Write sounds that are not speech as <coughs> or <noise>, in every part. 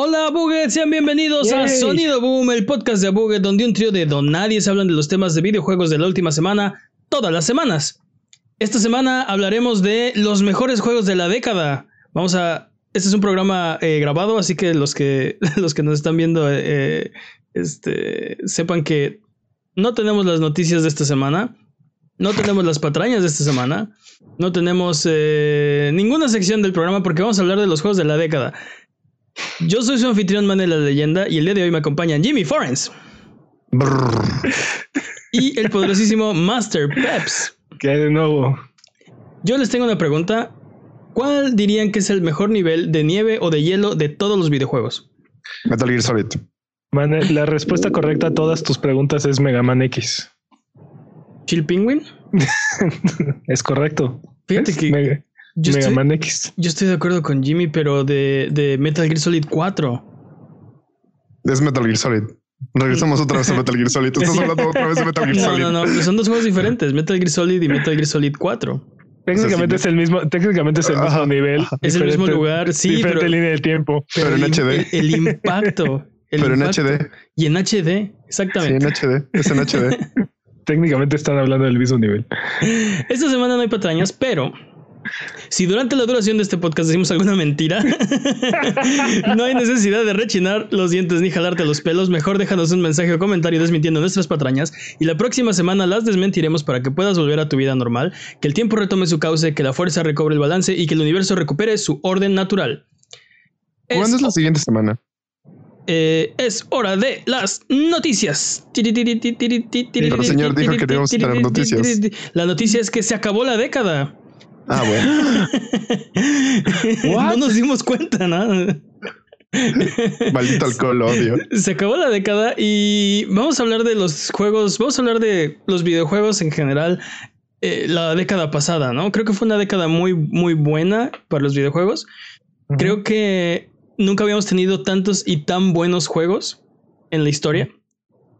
Hola Buget, sean bienvenidos a. Sonido Boom, el podcast de Buget, donde un trío de don nadie se hablan de los temas de videojuegos de la última semana, todas las semanas. Esta semana hablaremos de los mejores juegos de la década. Vamos a. Este es un programa eh, grabado, así que los que <laughs> los que nos están viendo, eh, este, sepan que no tenemos las noticias de esta semana, no tenemos las patrañas de esta semana, no tenemos eh, ninguna sección del programa porque vamos a hablar de los juegos de la década. Yo soy su anfitrión Manuel la leyenda y el día de hoy me acompañan Jimmy Forens Brrr. y el poderosísimo Master Peps. ¿Qué hay de nuevo? Yo les tengo una pregunta. ¿Cuál dirían que es el mejor nivel de nieve o de hielo de todos los videojuegos? Metal Gear Solid. Man, la respuesta correcta a todas tus preguntas es Mega Man X. ¿Chill Penguin? <laughs> es correcto. Fíjate Es que Mega, yo Mega estoy, Man X. yo estoy de acuerdo con Jimmy, pero de, de Metal Gear Solid 4. Es Metal Gear Solid. Regresamos otra vez a Metal Gear Solid. Estás <laughs> hablando otra vez de Metal Gear No, Solid. no, no, son dos juegos diferentes, Metal Gear Solid y Metal Gear Solid 4. Técnicamente O sea, sí. es el mismo, técnicamente es el mismo Ajá. nivel. Es el mismo lugar, sí, diferente pero, línea del tiempo. Pero en el, HD. El, el impacto. <laughs> el Pero en. HD. Y en HD, Sí, exactamente. en HD. Es en HD. <laughs> Técnicamente están hablando del mismo nivel. Esta semana no hay patrañas, pero si durante la duración de este podcast decimos alguna mentira, <laughs> no hay necesidad de rechinar los dientes ni jalarte los pelos. Mejor déjanos un mensaje o comentario desmintiendo nuestras patrañas y la próxima semana las desmentiremos para que puedas volver a tu vida normal, que el tiempo retome su cauce, que la fuerza recobre el balance y que el universo recupere su orden natural. ¿Cuándo es la siguiente semana? Eh, es hora de las noticias. Pero, señor, dijo que que tener noticias. La noticia es que se acabó la década. Ah, bueno. <laughs> no nos dimos cuenta, ¿no? Maldito alcohol, odio. Se acabó la década y vamos a hablar de los juegos, vamos a hablar de los videojuegos en general. eh, la década pasada, ¿no? Creo que fue una década muy, muy buena para los videojuegos. Creo que nunca habíamos tenido tantos y tan buenos juegos en la historia.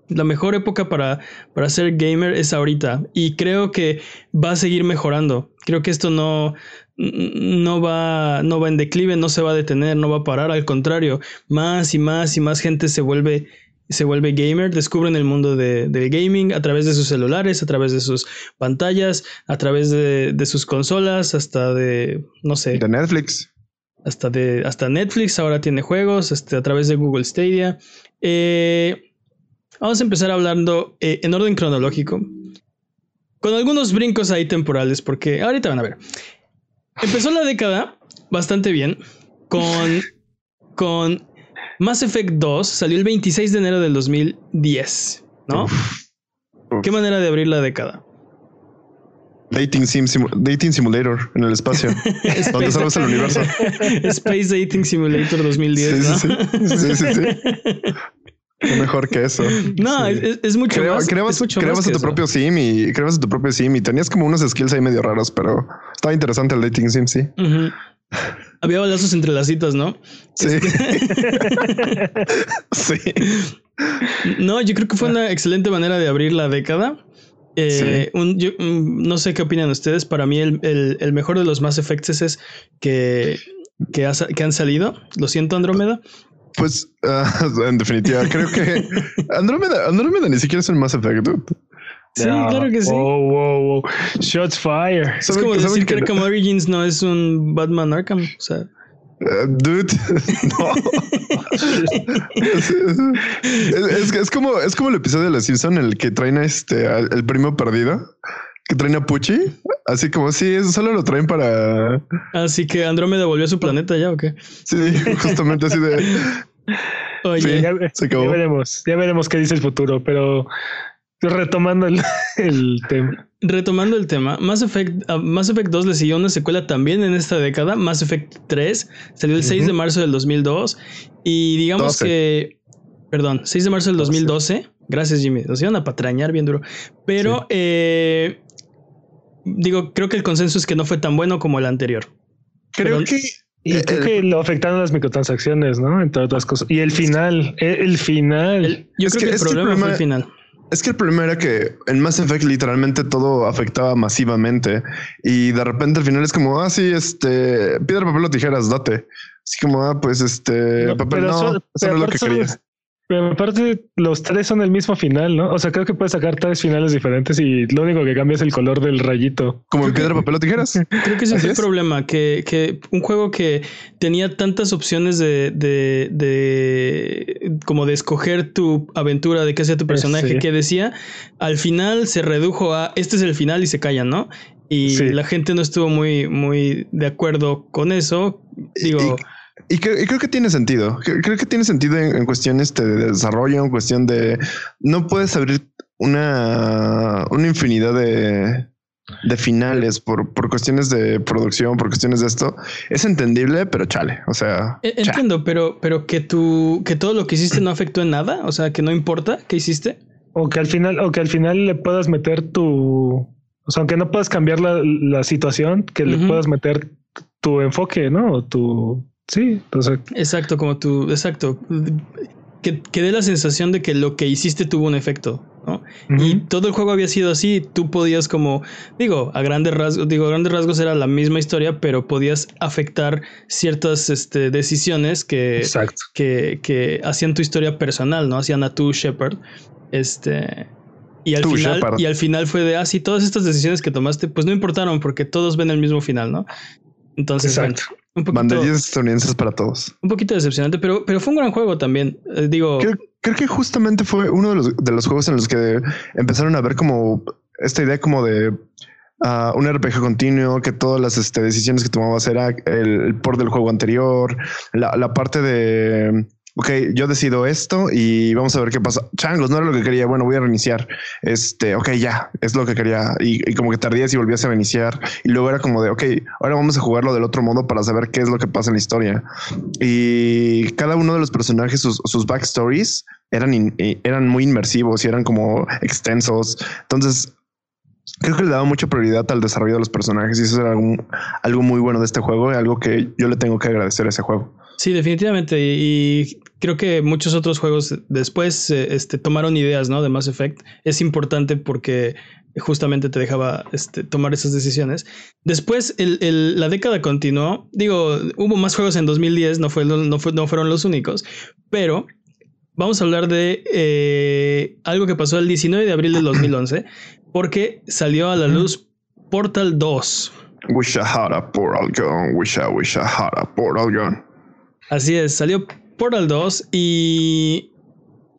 La mejor época para, para ser gamer es ahorita. Y creo que va a seguir mejorando. Creo que esto no, no, va, no va en declive, no se va a detener, no va a parar. Al contrario, más y más y más gente se vuelve, se vuelve gamer, descubren el mundo de- del gaming a través de sus celulares, a través de sus pantallas, a través de, de sus consolas, hasta de, no sé, De Netflix. hasta de hasta Netflix ahora tiene juegos este, a través de Google Stadia. Eh, vamos a empezar hablando eh, en orden cronológico, con algunos brincos ahí temporales, porque ahorita van a ver. Empezó la década bastante bien con, con Mass Effect 2, salió el 26 de enero del 2010, ¿no? Uf. Qué manera de abrir la década. Dating, sim, simu- Dating Simulator en el espacio. <laughs> donde salvas el universo. Space Dating Simulator 2010, Sí, ¿no? sí, sí. Sí, sí, sí. <laughs> Mejor que eso. <laughs> No, Sí. es, es- mucho Creo- más. creabas es mucho creabas más a tu eso. propio sim y creabas a tu propio sim y tenías como unos skills ahí medio raros, pero estaba interesante el dating sim, sí. Había balazos entre las citas, ¿no? Sí. <laughs> sí. No, yo creo que fue una excelente manera de abrir la década. Eh, un- yo, mm, no sé qué opinan ustedes. Para mí, el, el- el mejor de los Mass Effects es que, que han salido. Lo siento, Andrómeda. Pues <laughs> ah, en definitiva, creo que Andrómeda, Andrómeda ni siquiera es un Mass Effect. Sí, No. claro que sí. Wow, wow, wow. Shots fire. es ¿Saben como que- decir que que- Arkham Origins no es un Batman Arkham. O sea, Eh, dude, <laughs> no. es, es- es como, es como el episodio de Los Simpson en el que traen a este al- el primo perdido, que traen a Pucci. Así como sí, eso solo lo traen para. así que Andrómeda volvió a su planeta ya, ¿o qué? Sí, justamente así de. <laughs> Oye, Sí. Ya, Se acabó. ya veremos, ya veremos qué dice el futuro, pero retomando el, <laughs> el tema. Retomando el tema, Mass Effect, a Mass Effect 2 le siguió una secuela también en esta década, Mass Effect 3, salió el 6 de marzo del 2002 y digamos 12. que, perdón, 6 de marzo del 2012, gracias Jimmy, nos iban a patrañar bien duro, pero eh, digo, creo que el consenso es que no fue tan bueno como el anterior. Creo Pero- que. Y creo que lo afectaron las microtransacciones, ¿no? Entre otras cosas. Y el final, el, final. El- yo Es creo que que, el es que el problema fue el final. Es que el problema era que en Mass Effect literalmente todo afectaba masivamente y de repente al final es como, ah, sí, este, piedra, papel o tijeras, date. Así como, ah, pues este, No, papel, pero no, eso pero no es lo que querías. Pero aparte, los tres son el mismo final, ¿no? O sea, creo que puedes sacar tres finales diferentes y lo único que cambia es el color del rayito. Como en piedra, papel o tijeras. <laughs> Creo que ese fue el es. problema, que, que un juego que tenía tantas opciones de, de, de como de escoger tu aventura, de qué sea tu personaje, sí. que decía, al final se redujo a este es el final y se callan, ¿no? Y Sí. la gente no estuvo muy, muy de acuerdo con eso. Digo, Y, y creo que tiene sentido. Cre- Creo que tiene sentido en, en cuestión este, de desarrollo, en cuestión de no puedes abrir una, una infinidad de, de finales por, por cuestiones de producción, por cuestiones de esto. Es entendible, pero chale. O sea, e- cha. entiendo, pero, pero que tú, que todo lo que hiciste no afectó en nada, o sea, que no importa qué hiciste. O que al final, o que al final le puedas meter tu. O sea, aunque no puedas cambiar la, la situación, que le puedas meter tu enfoque, ¿no? O tu. Sí, o sea, Exacto, como tú, exacto. Que, que dé la sensación de que lo que hiciste tuvo un efecto, ¿no? Y todo el juego había sido así. Tú podías como, digo, a grandes rasgos, digo, a grandes rasgos era la misma historia, pero podías afectar ciertas este, decisiones que, que, que hacían tu historia personal, ¿no? Hacían a tu Shepard. Este. Y al, Tú, final, Shepard. y al final fue de, ah, sí, todas estas decisiones que tomaste, pues no importaron porque todos ven el mismo final, ¿no? Entonces, bueno, un poquito, banderillas estadounidenses para todos. un poquito decepcionante, pero, pero fue un gran juego también. Eh, digo, Creo, creo que justamente fue uno de los, de los juegos en los que empezaron a ver como esta idea como de ah, un RPG continuo, que todas las este, decisiones que tomabas era el, el por del juego anterior, la, la parte de, ok, yo decido esto y vamos a ver qué pasa. Changos, no era lo que quería, bueno, voy a reiniciar. Este, ok, ya, es lo que quería. Y, y como que tardías y volvías a reiniciar. Y luego era como de, ok, ahora vamos a jugarlo del otro modo para saber qué es lo que pasa en la historia. Y cada uno de los personajes, sus, sus backstories eran, in- eh, eran muy inmersivos y eran como extensos. Entonces, creo que le daba mucha prioridad al desarrollo de los personajes y eso era algo, algo muy bueno de este juego y algo que yo le tengo que agradecer a ese juego. Sí, definitivamente. Y creo que muchos otros juegos después eh, este, tomaron ideas, ¿no? De Mass Effect. Es importante porque justamente te dejaba este, tomar esas decisiones. Después, el- el- la década continuó. Digo, hubo más juegos en 2010, no, fue, no, fue- no fueron los únicos, pero vamos a hablar de eh, algo que pasó el 19 de abril del 2011, porque salió a la luz Portal 2. Wish I had a portal gun, wish I wish I had a portal gun. Así es, salió Portal 2 y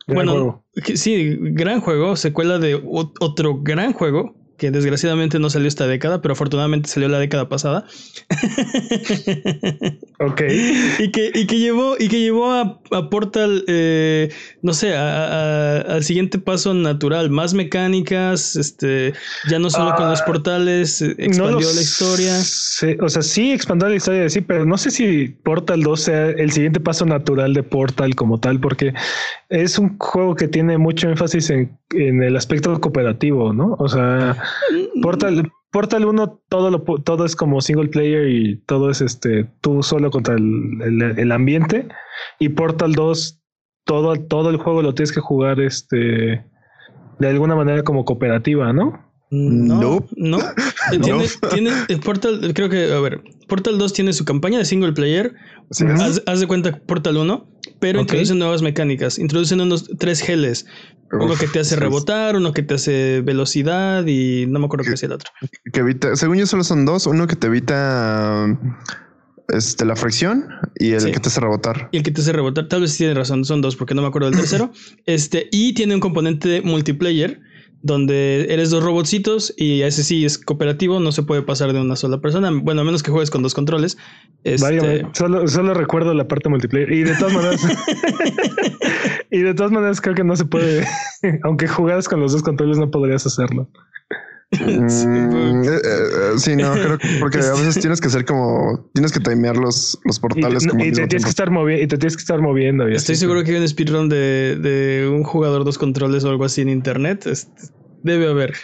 Gran bueno, juego. sí, gran juego, secuela de otro gran juego que desgraciadamente no salió esta década, pero afortunadamente salió la década pasada. <laughs> Ok. y, que, y que llevó, y que llevó a, a Portal, eh, no sé, a- a- al siguiente paso natural, más mecánicas, este, ya no solo con los Ah, portales, eh, No expandió la historia. sé, o sea, sí expandió la historia, sí, pero no sé si Portal 2 sea el siguiente paso natural de Portal como tal, porque es un juego que tiene mucho énfasis en, en el aspecto cooperativo, ¿no? O sea, Portal, Portal 1 todo lo todo es como single player y todo es este tú solo contra el, el- el ambiente y Portal 2 todo todo el juego lo tienes que jugar este de alguna manera como cooperativa, ¿no? No, Nope. no. <laughs> Eh, Tiene, tiene- eh, Portal, creo que, a ver, Portal 2 tiene su campaña de single player. Haz, haz de cuenta Portal 1, pero introducen nuevas mecánicas. Introducen unos tres geles. Uno que te hace es. rebotar, uno que te hace velocidad y no me acuerdo qué hacía el otro. que evita, según yo solo son dos, uno que te evita este, la fricción y el Sí. que te hace rebotar. Y el que te hace rebotar, tal vez tiene razón, son dos porque no me acuerdo del tercero. <clears throat> este, y tiene un componente multiplayer donde eres dos robotcitos y ese sí es cooperativo, no se puede pasar de una sola persona. Bueno, a menos que juegues con dos controles. Este, solo, solo recuerdo la parte multiplayer y de todas maneras <laughs> y de todas maneras creo que no se puede <laughs> aunque jugaras con los dos controles no podrías hacerlo <laughs> Sí, Mm, eh, eh, sí, no, creo que porque a veces <laughs> tienes que hacer como tienes que timear los, los y, portales te- como y te tienes que estar moviendo y te tienes que estar moviendo y Estoy así. seguro que hay un speedrun de, de un jugador dos controles o algo así en internet. Este, debe haber.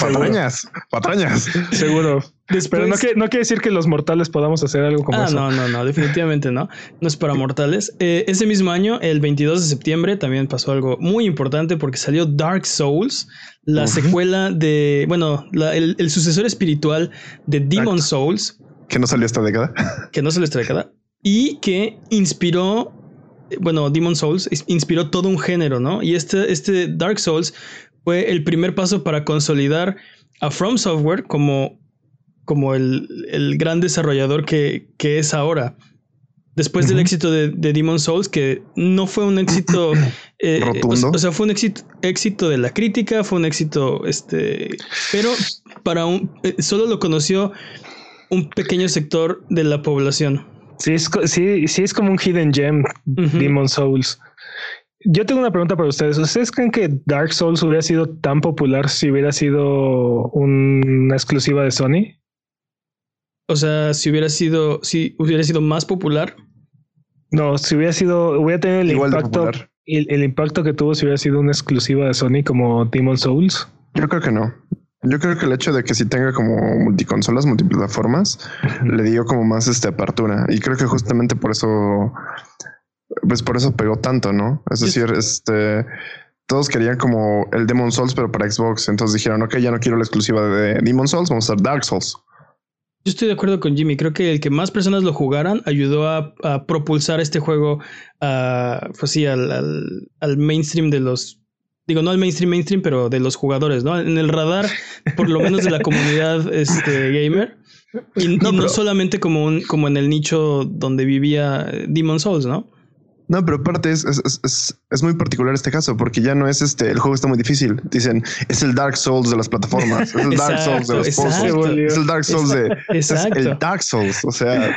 Patrañas, <laughs> patrañas. seguro Después, Pero no, que- no quiere decir que los mortales podamos hacer algo como ah, eso. no, no, no, definitivamente no. No es para mortales. Eh, ese mismo año, el 22 de septiembre, también pasó algo muy importante porque salió Dark Souls, la secuela de, bueno, la- el, el sucesor espiritual de Demon Exacto. Souls, Que no salió esta década. <laughs> que no se les década, y que inspiró, bueno, Demon Souls inspiró todo un género, ¿no? Y este, este Dark Souls fue el primer paso para consolidar a From Software como, como el, el gran desarrollador que, que es ahora. Después del éxito de, de Demon Souls, que no fue un éxito <clears throat> eh, Rotundo. O, o sea, fue un éxito, éxito de la crítica, fue un éxito, este, pero para un, eh, solo lo conoció un pequeño sector de la población. Sí, es, sí, sí es como un hidden gem. Demon Souls. Yo tengo una pregunta para ustedes. ¿Ustedes creen que Dark Souls hubiera sido tan popular si hubiera sido una exclusiva de Sony? O sea, si hubiera sido, si hubiera sido más popular, No, si hubiera sido, hubiera tenido el Igual impacto, popular. el, el impacto que tuvo si hubiera sido una exclusiva de Sony como Demon Souls. Yo creo que no. Yo creo que el hecho de que sí tenga como multiconsolas, multiplataformas, le dio como más este apertura. Y creo que justamente por eso, pues por eso pegó tanto, ¿no? Es decir, este todos querían como el Demon Souls, pero para Xbox. Entonces dijeron, ok, ya no quiero la exclusiva de Demon Souls, vamos a hacer Dark Souls. Yo estoy de acuerdo con Jimmy. Creo que el que más personas lo jugaran ayudó a, a propulsar este juego a, pues sí, al, al- al mainstream de los. Digo, no al mainstream mainstream, pero de los jugadores, ¿no? En el radar, por lo menos de la comunidad <laughs> este, gamer. Y y no, No, pero- solamente como, un, como en el nicho donde vivía Demon Souls, ¿no? No, pero aparte es, es, es- es, muy particular este caso porque ya no es este, el juego está muy difícil. Dicen, es el Dark Souls de las plataformas, es el Dark Souls de los Exacto, pozos, exacto. es el Dark Souls de... es Exacto. el Dark Souls, o sea,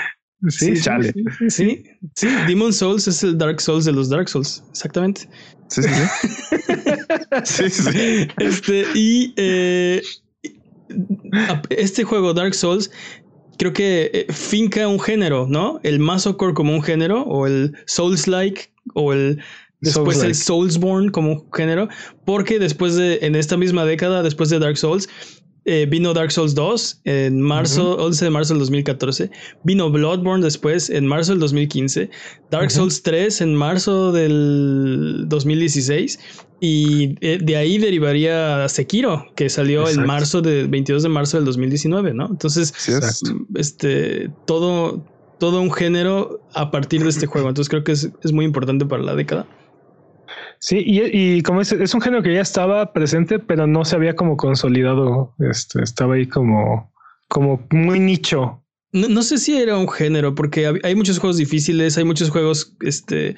Sí, Sí, chale. sí, sí, Demon Souls es el Dark Souls de los Dark Souls, exactamente. sí, sí, sí. <laughs> sí, sí. Este, y eh, este juego, Dark Souls, creo que eh, finca un género, ¿no? El Masocore como un género, o el Souls-like, o el. Después el. Soulsborne como un género, porque después de, en esta misma década, después de Dark Souls, eh, vino Dark Souls 2 en marzo, 11 de marzo del 2014. Vino Bloodborne después en marzo del 2015. Dark. Souls 3 en marzo del 2016. Y eh, de ahí derivaría Sekiro, que salió en marzo de 22 de marzo del 2019, ¿no? Entonces. Exacto. este, todo, todo un género a partir de este juego. Entonces creo que es, es muy importante para la década. Sí, y, y como es, es un género que ya estaba presente, pero no se había como consolidado. Este, estaba ahí como, como muy nicho. No, no sé si era un género, porque hay muchos juegos difíciles, hay muchos juegos, este,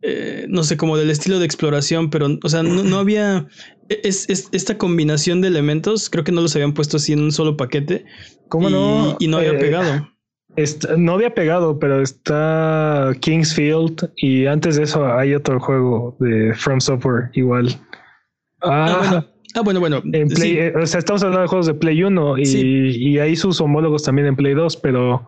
eh, no sé, como del estilo de exploración, pero, o sea, no, no había es, es- esta combinación de elementos, creo que no los habían puesto así en un solo paquete ¿Cómo y, no? y no había Eh, pegado. Está- no había pegado, pero está Kingsfield y antes de eso hay otro juego de From Software igual. Ah, Ah, bueno, ah, bueno, bueno. en Play, sí. eh, o sea, estamos hablando de juegos de Play 1 y, Sí. y hay sus homólogos también en Play 2, pero,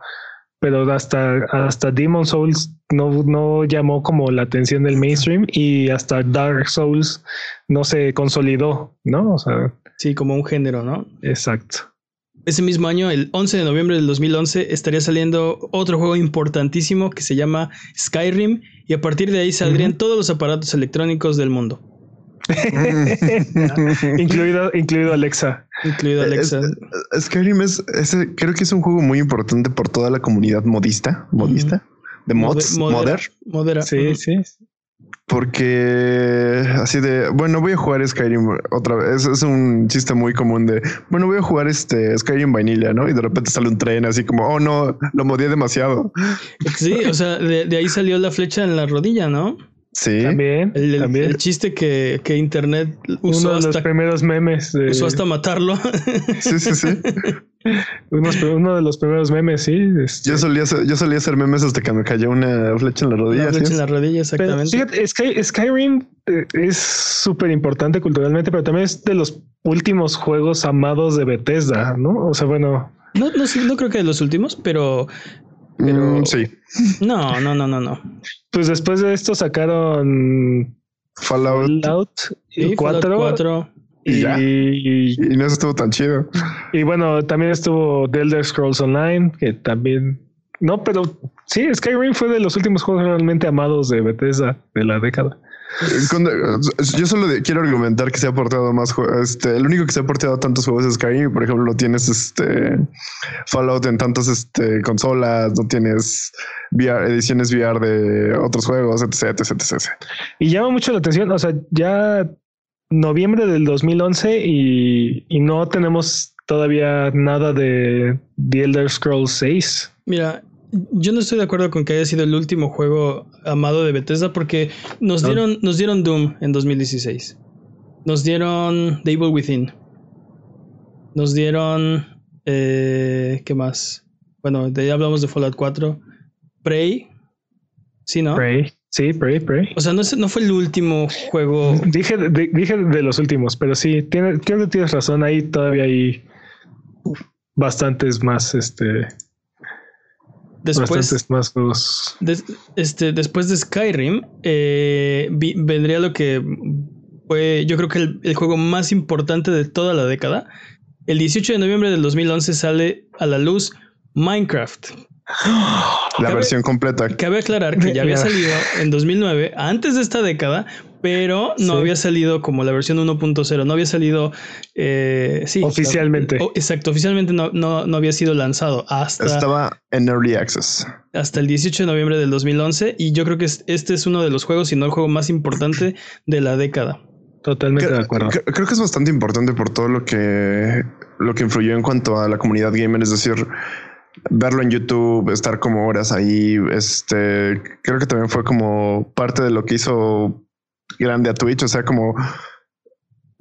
pero hasta, hasta Demon Souls no, no llamó como la atención del mainstream y hasta Dark Souls no se consolidó, ¿no? O sea, Sí, como un género, ¿no? exacto. Ese mismo año, el 11 de noviembre del 2011, estaría saliendo otro juego importantísimo que se llama Skyrim y a partir de ahí saldrían todos los aparatos electrónicos del mundo, <laughs> incluido, incluido Alexa. incluido Alexa. Es- Skyrim es, ese, creo que es un juego muy importante por toda la comunidad modista, modista, de mods, modder, modera. Sí, sí. Porque así de, bueno, voy a jugar Skyrim otra vez. Es, un chiste muy común de, bueno, voy a jugar este Skyrim Vanilla, ¿no? Y de repente sale un tren así como, oh no, lo modié demasiado. Sí, o sea, de, de ahí salió la flecha en la rodilla, ¿no? Sí. También. El, el- también. el chiste que, que Internet usó uno de los hasta, primeros memes. de- usó hasta matarlo. Sí, sí, sí. <laughs> uno de los primeros memes, sí. este. Yo solía hacer, yo solía hacer memes hasta que me cayó una flecha en la rodilla. Una ¿sí flecha en la rodilla, Pero exactamente. fíjate, Sky- Skyrim eh, es súper importante culturalmente, pero también es de los últimos juegos amados de Bethesda, ¿no? O sea, bueno, No, no, sé, no creo que de los últimos, pero Pero- Mm, sí. no, no, no, no, no. pues después de esto sacaron Fallout. Fallout 4, 4. Y, ya. Y, Y no estuvo tan chido. y bueno, también estuvo The Elder Scrolls Online, que también. No, pero sí, Skyrim fue de los últimos juegos realmente amados de Bethesda de la década. Cuando- yo solo de- quiero argumentar que se ha aportado más este el único que se ha aportado tantos juegos es Skyrim por ejemplo no tienes este Fallout en tantas este consolas no tienes VR, ediciones VR de otros juegos etc etc, etc. Y llama mucho la atención, o sea, ya noviembre del 2011 y, y no tenemos todavía nada de The Elder Scrolls 6. Mira, yo no estoy de acuerdo con que haya sido el último juego amado de Bethesda porque nos No. dieron, nos dieron Doom en 2016. Nos dieron The Evil Within. Nos dieron. eh, ¿Qué más? Bueno, de, ya hablamos de Fallout 4. Prey. Sí, ¿no? Prey. Sí, Prey, Prey. O sea, no, fue el último juego. <laughs> Dije, de, dije de los últimos, pero sí, tiene, creo que tienes razón. Ahí todavía hay bastantes más, este, Después, bastantes más juegos. Des- este, después de Skyrim, eh, vi- vendría lo que fue, yo creo que el, el juego más importante de toda la década. El 18 de noviembre del 2011 sale a la luz Minecraft. la Cabe- versión completa Cabe aclarar que ya había <laughs> salido en 2009, antes de esta década, pero no Sí. había salido como la versión 1.0, no había salido, eh, sí, Oficialmente. o- exacto, oficialmente no, no, no había sido lanzado hasta estaba en early access hasta el 18 de noviembre del 2011 y yo creo que es- este es uno de los juegos, si no el juego más importante de la década. Totalmente de acuerdo. Creo, creo que es bastante importante por todo lo que lo que influyó en cuanto a la comunidad gamer, es decir, verlo en YouTube, estar como horas ahí, este, creo que también fue como parte de lo que hizo grande a Twitch, o sea, como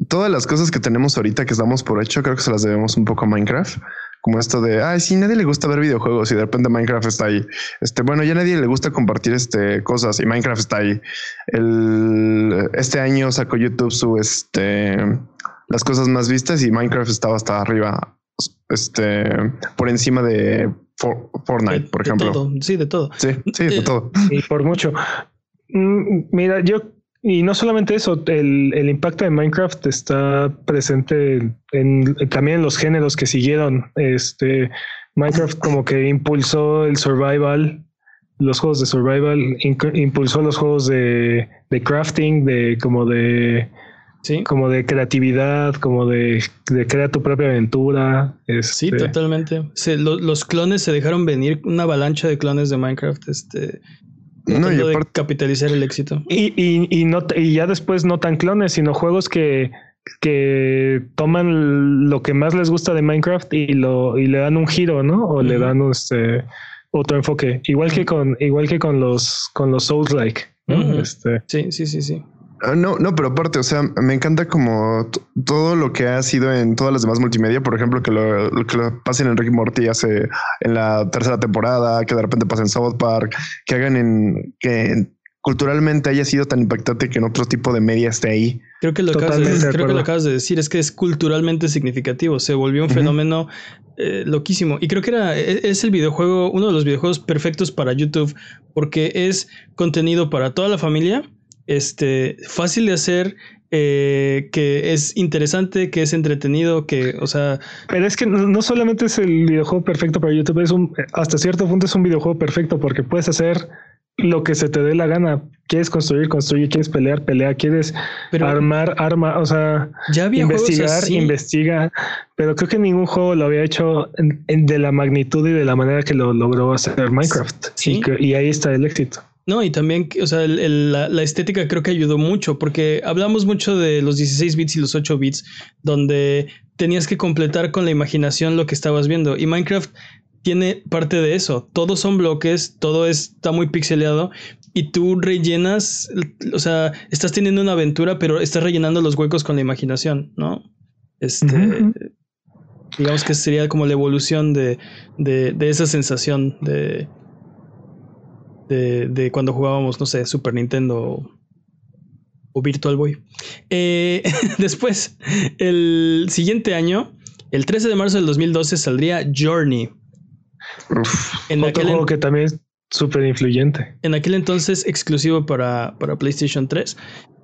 todas las cosas que tenemos ahorita que damos por hecho, creo que se las debemos un poco a Minecraft. Como esto de, ay, sí, nadie le gusta ver videojuegos y de repente Minecraft está ahí. Este, bueno, ya nadie le gusta compartir este cosas y Minecraft está ahí. El, este año sacó YouTube su, este, las cosas más vistas y Minecraft estaba hasta arriba, este, por encima de For- Fortnite, por De ejemplo. todo, sí, de todo. Sí, sí, de Eh, todo. Y por mucho. Mm, Mira, yo, y no solamente eso, el, el impacto de Minecraft está presente en, en- también en los géneros que siguieron. Este Minecraft como que impulsó el survival, los juegos de survival, inc- impulsó los juegos de, de crafting, de como de Sí, como de creatividad, como de, de crear tu propia aventura. sí, este, totalmente. Se- lo- los clones se dejaron venir, una avalancha de clones de Minecraft, este, No, y de capitalizar el éxito. Y, y, y, no, y ya después no tan clones, sino juegos que, que toman lo que más les gusta de Minecraft y lo y le dan un giro, ¿no? O le dan este otro enfoque. Igual que con, igual que con los con los Souls like. Este, Sí, sí, sí, sí. Ah, No, no, pero aparte, o sea, me encanta como todo lo que ha sido en todas las demás multimedia, por ejemplo, que lo, lo que lo pasen en Rick y Morty hace en la tercera temporada, que de repente pasen en South Park, que hagan en que culturalmente haya sido tan impactante que en otro tipo de media esté ahí. Creo que lo acabas de, Totalmente de creo que lo acabas de decir, es que es culturalmente significativo, se volvió un fenómeno eh, loquísimo. Y creo que era, e- es el videojuego, uno de los videojuegos perfectos para YouTube, porque es contenido para toda la familia, este, fácil de hacer, eh, que es interesante, que es entretenido, que, o sea, pero es que no, no solamente es el videojuego perfecto para YouTube, es un hasta cierto punto es un videojuego perfecto porque puedes hacer lo que se te dé la gana. Quieres construir, construye, quieres pelear, pelea, quieres pero armar, arma, o sea, ya había investigar, así. investiga, pero creo que ningún juego lo había hecho en- en- de la magnitud y de la manera que lo logró hacer Minecraft. Sí. Y, que- y ahí está el éxito. No, y también, o sea, el- el- la, la estética creo que ayudó mucho, porque hablamos mucho de los 16 bits y los 8 bits, donde tenías que completar con la imaginación lo que estabas viendo. Y Minecraft tiene parte de eso. Todos son bloques, todo está muy pixeleado y tú rellenas, o sea, estás teniendo una aventura, pero estás rellenando los huecos con la imaginación, ¿no? Este, digamos que sería como la evolución de, de, de esa sensación de, de, de cuando jugábamos, no sé, Super Nintendo o, Virtual Boy. Eh, <laughs> después, el siguiente año, el 13 de marzo del 2012, saldría Journey. Uf. En Otro aquel juego que también súper influyente. En aquel entonces exclusivo para, para PlayStation 3.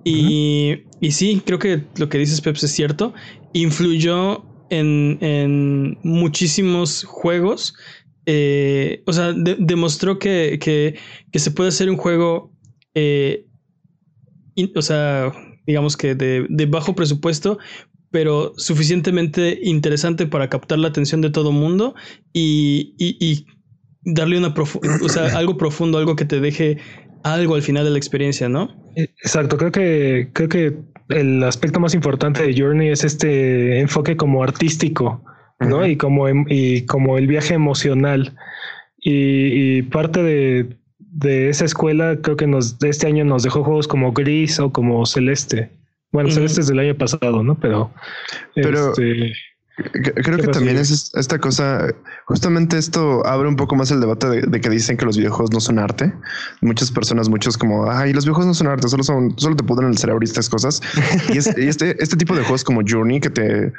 Y, y, sí, creo que lo que dices, Peps, es cierto. Influyó en, en muchísimos juegos. Eh, o sea, de, demostró que, que, que, se puede hacer un juego, eh, in, o sea, digamos que de, de, bajo presupuesto, pero suficientemente interesante para captar la atención de todo mundo y, y, y darle una o sea, <coughs> algo profundo, algo que te deje algo al final de la experiencia, ¿no? Exacto, creo que creo que el aspecto más importante de Journey es este enfoque como artístico, ¿no? Uh -huh. Y como y como el viaje emocional. Y, y parte de, de, esa escuela creo que nos de este año nos dejó juegos como Gris o como Celeste. Bueno, uh -huh. Celeste es del año pasado, ¿no? Pero, Pero... Este, Creo que también es esta cosa, justamente esto abre un poco más el debate de, de, que dicen que los videojuegos no son arte. Muchas personas, muchos como, ay, los videojuegos no son arte, solo son, solo te pudren el cerebro y estas cosas. y, es, y este, este tipo de juegos como Journey que te,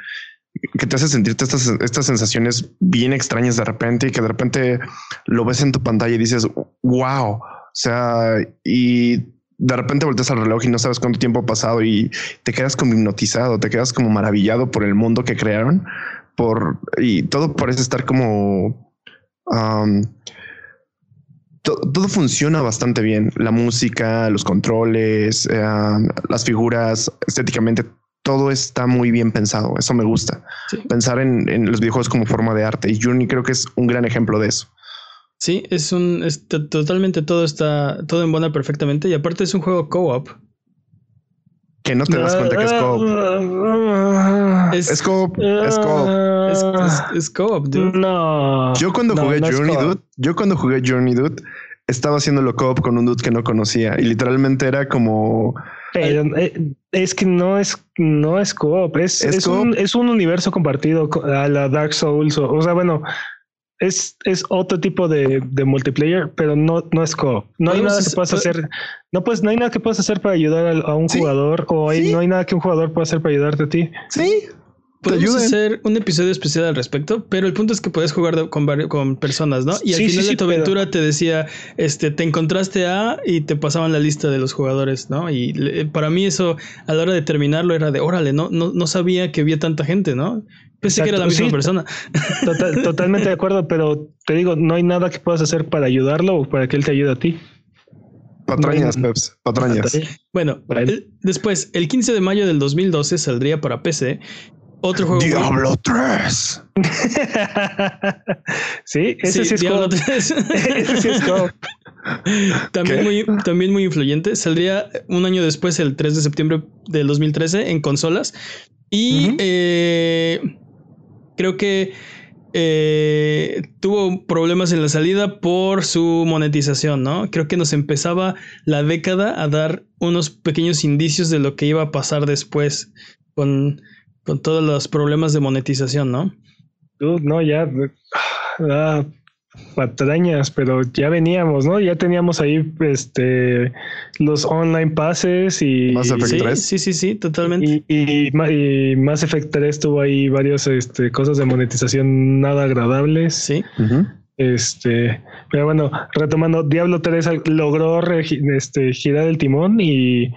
que te hace sentirte estas, estas sensaciones bien extrañas de repente y que de repente lo ves en tu pantalla y dices, wow, o sea, y de repente volteas al reloj y no sabes cuánto tiempo ha pasado y te quedas como hipnotizado, te quedas como maravillado por el mundo que crearon, por y todo parece estar como to, todo funciona bastante bien. La música, los controles, uh, las figuras, estéticamente todo está muy bien pensado. Eso me gusta. Sí. Pensar en, en, los videojuegos como forma de arte y Journey creo que es un gran ejemplo de eso. Sí, es un. Es totalmente todo está. Todo embona perfectamente. Y aparte es un juego co-op. Que no te das cuenta que es co-op. Es, es co-op. Es co-op. Es, es, es co-op, dude. No. Yo cuando no, jugué no Journey, dude. Yo cuando jugué Journey, dude, estaba haciéndolo co-op con un dude que no conocía. Y literalmente era como. Pero, eh, es que no es, no es co-op. Es, es, co un, es un universo compartido a la Dark Souls. O, o sea, bueno, es, es otro tipo de, de, multiplayer, pero no, no es co No hay nada que puedas hacer. No, pues no hay nada que puedas hacer para ayudar a, a un ¿Sí? jugador o hay, ¿Sí? no hay nada que un jugador pueda hacer para ayudarte a ti. Sí. Podemos hacer un episodio especial al respecto, pero el punto es que puedes jugar de, con, con, personas, ¿no? Y al sí, final de tu aventura pero... te decía, este, te encontraste a y te pasaban la lista de los jugadores, ¿no? Y le, para mí eso a la hora de terminarlo era de, órale, no, no, no sabía que había tanta gente, ¿no? Pensé Exacto. que era la misma sí, persona. Total, <laughs> totalmente de acuerdo, pero te digo, no hay nada que puedas hacer para ayudarlo o para que él te ayude a ti. Patrañas, Peps, patrañas. Bueno, el, después, el 15 de mayo del 2012 saldría para PC otro juego. Diablo 3. <laughs> sí, ese sí, sí es Diablo 3. <laughs> ese sí es <laughs> también muy, también muy influyente. Saldría un año después, el 3 de septiembre del 2013, en consolas. Y uh -huh. eh, creo que eh, tuvo problemas en la salida por su monetización, ¿no? Creo que nos empezaba la década a dar unos pequeños indicios de lo que iba a pasar después con, con todos los problemas de monetización, ¿no? Uh, no, ya ah, patrañas, pero ya veníamos, ¿no? Ya teníamos ahí este los online passes y Mass Effect sí, 3. Sí, sí, sí, totalmente. Y, y, y, Mass Effect 3 tuvo ahí varias este, cosas de monetización nada agradables. Sí. Uh -huh. Este, pero bueno, retomando, Diablo 3 logró este, girar el timón y,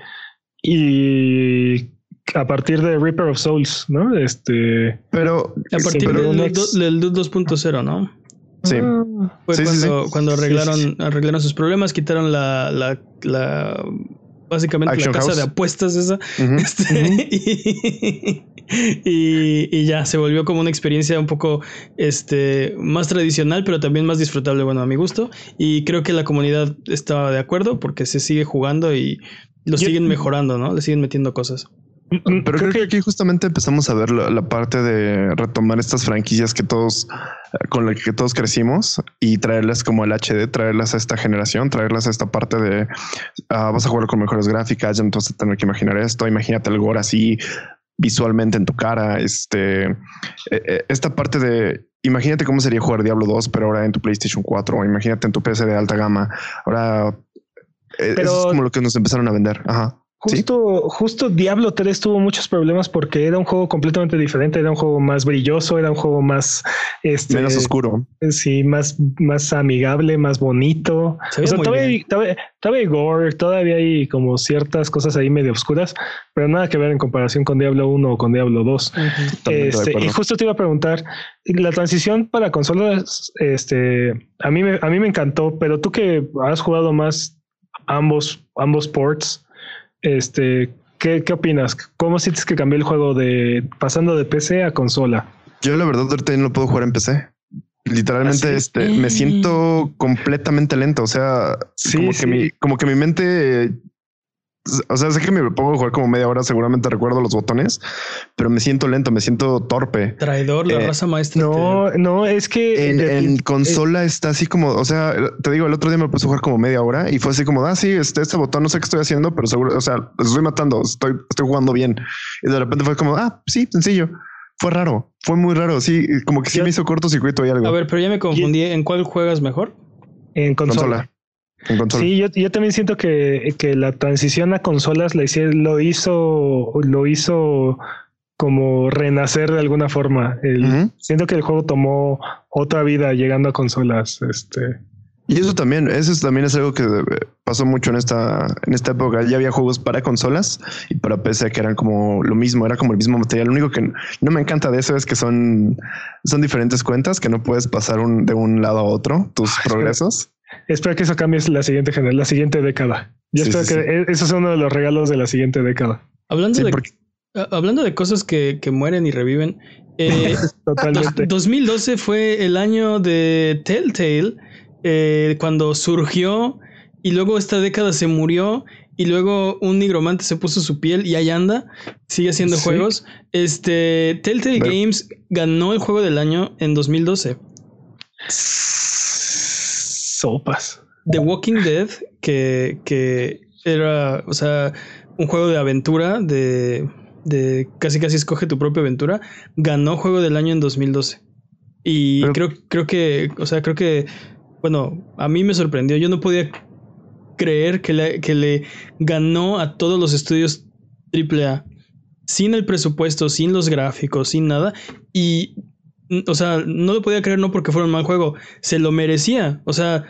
y a partir de Reaper of Souls, ¿no? Este, pero a partir del, del 2.0, ¿no? Sí. Fue sí, cuando, sí, cuando arreglaron, sí, arreglaron sus problemas, quitaron la, la, la básicamente Action la casa House. de apuestas esa. Uh <laughs> -huh. este, uh <laughs> -huh. y, y, y, ya se volvió como una experiencia un poco este, más tradicional, pero también más disfrutable, bueno, a mi gusto. Y creo que la comunidad estaba de acuerdo porque se sigue jugando y lo Yo, siguen mejorando, ¿no? Le siguen metiendo cosas. Pero creo que aquí justamente empezamos a ver la, la, parte de retomar estas franquicias que todos con las que todos crecimos y traerlas como el HD, traerlas a esta generación, traerlas a esta parte de uh, vas a jugar con mejores gráficas, ya no vas a tener que imaginar esto, imagínate el gore así visualmente en tu cara, este eh, esta parte de imagínate cómo sería jugar Diablo 2, pero ahora en tu PlayStation 4, o imagínate en tu PC de alta gama. Ahora eh, pero, eso es como lo que nos empezaron a vender. Ajá. Justo, justo Diablo 3 tuvo muchos problemas porque era un juego completamente diferente, era un juego más brilloso, era un juego más este, Menos oscuro. Sí, más, más amigable, más bonito. O sea, todavía, hay, todavía, todavía, hay gore, todavía hay como ciertas cosas ahí medio oscuras, pero nada que ver en comparación con Diablo 1 o con Diablo 2. Uh -huh. este, y justo te iba a preguntar, la transición para consolas, este, a mí me, a mí me encantó, pero tú que has jugado más ambos, ambos ports, este, ¿qué, ¿qué, opinas? ¿Cómo sientes que cambió el juego de pasando de PC a consola? Yo la verdad ahorita no puedo jugar en PC. Literalmente, ¿Ah, este, me siento completamente lento. O sea, sí, como, sí. Que mi, como que mi mente o sea, sé que me pongo a jugar como media hora, seguramente recuerdo los botones, pero me siento lento, me siento torpe. Traidor, la eh, raza maestra. No, te... no, es que en, en consola eh, está así como, o sea, te digo, el otro día me puse a jugar como media hora y fue así como, ah, sí, este, este botón no sé qué estoy haciendo, pero seguro, o sea, estoy matando, estoy, estoy jugando bien. Y de repente fue como, ah, sí, sencillo. Fue raro, fue muy raro. Sí, como que sí me hizo cortocircuito y algo. A ver, pero ya me confundí. ¿En cuál juegas mejor? En consola. consola. Sí, yo, yo, también siento que, que, la transición a consolas la hice, lo hizo, lo hizo como renacer de alguna forma. El, uh -huh. Siento que el juego tomó otra vida llegando a consolas. Este. Y eso también, eso también es algo que pasó mucho en esta, en esta época. Ya había juegos para consolas y para PC que eran como lo mismo, era como el mismo material. Lo único que no me encanta de eso es que son, son diferentes cuentas que no puedes pasar un, de un lado a otro tus Ay, progresos. Espero que eso cambie la siguiente generación, la siguiente década. Yo sí, espero sí, que sí. eso sea uno de los regalos de la siguiente década. Hablando de porque... hablando de cosas que, que mueren y reviven. Eh, <laughs> Totalmente. 2012 fue el año de Telltale eh, cuando surgió y luego esta década se murió y luego un nigromante se puso su piel y ahí anda, sigue haciendo ¿Sí? juegos. Este Telltale Pero... Games ganó el juego del año en 2012. Sopas. The Walking Dead, que, que era, o sea, un juego de aventura, de, de casi casi escoge tu propia aventura, ganó juego del año en 2012. Y Pero... creo, creo que, o sea, creo que bueno, a mí me sorprendió. Yo no podía creer que le, que le ganó a todos los estudios AAA sin el presupuesto, sin los gráficos, sin nada. Y, o sea, no lo podía creer no porque fuera un mal juego, se lo merecía. O sea,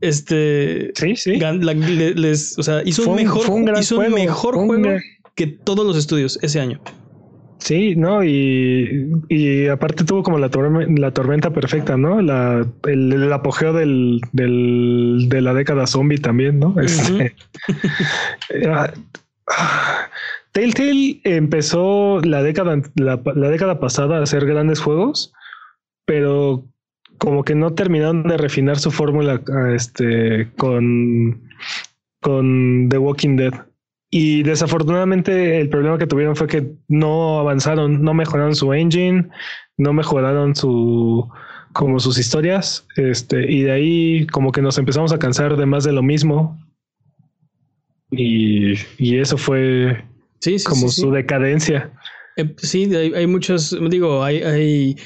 este. Sí, sí. La, les, o sea, hizo fue, un mejor, un hizo juego, un mejor juego que todos los estudios ese año. Sí, no, y, y aparte tuvo como la, tormenta, la tormenta perfecta, ¿no? La, el, el apogeo del, del, de la década zombie también, ¿no? Uh <laughs> -huh. Telltale empezó la década, la, la, década pasada a hacer grandes juegos, pero como que no terminaron de refinar su fórmula este, con, con The Walking Dead. Y desafortunadamente el problema que tuvieron fue que no avanzaron, no mejoraron su engine, no mejoraron su como sus historias, este, y de ahí como que nos empezamos a cansar de más de lo mismo. Y, y eso fue sí, sí, como sí, su decadencia. Eh, sí, hay, hay muchos, digo, hay, hay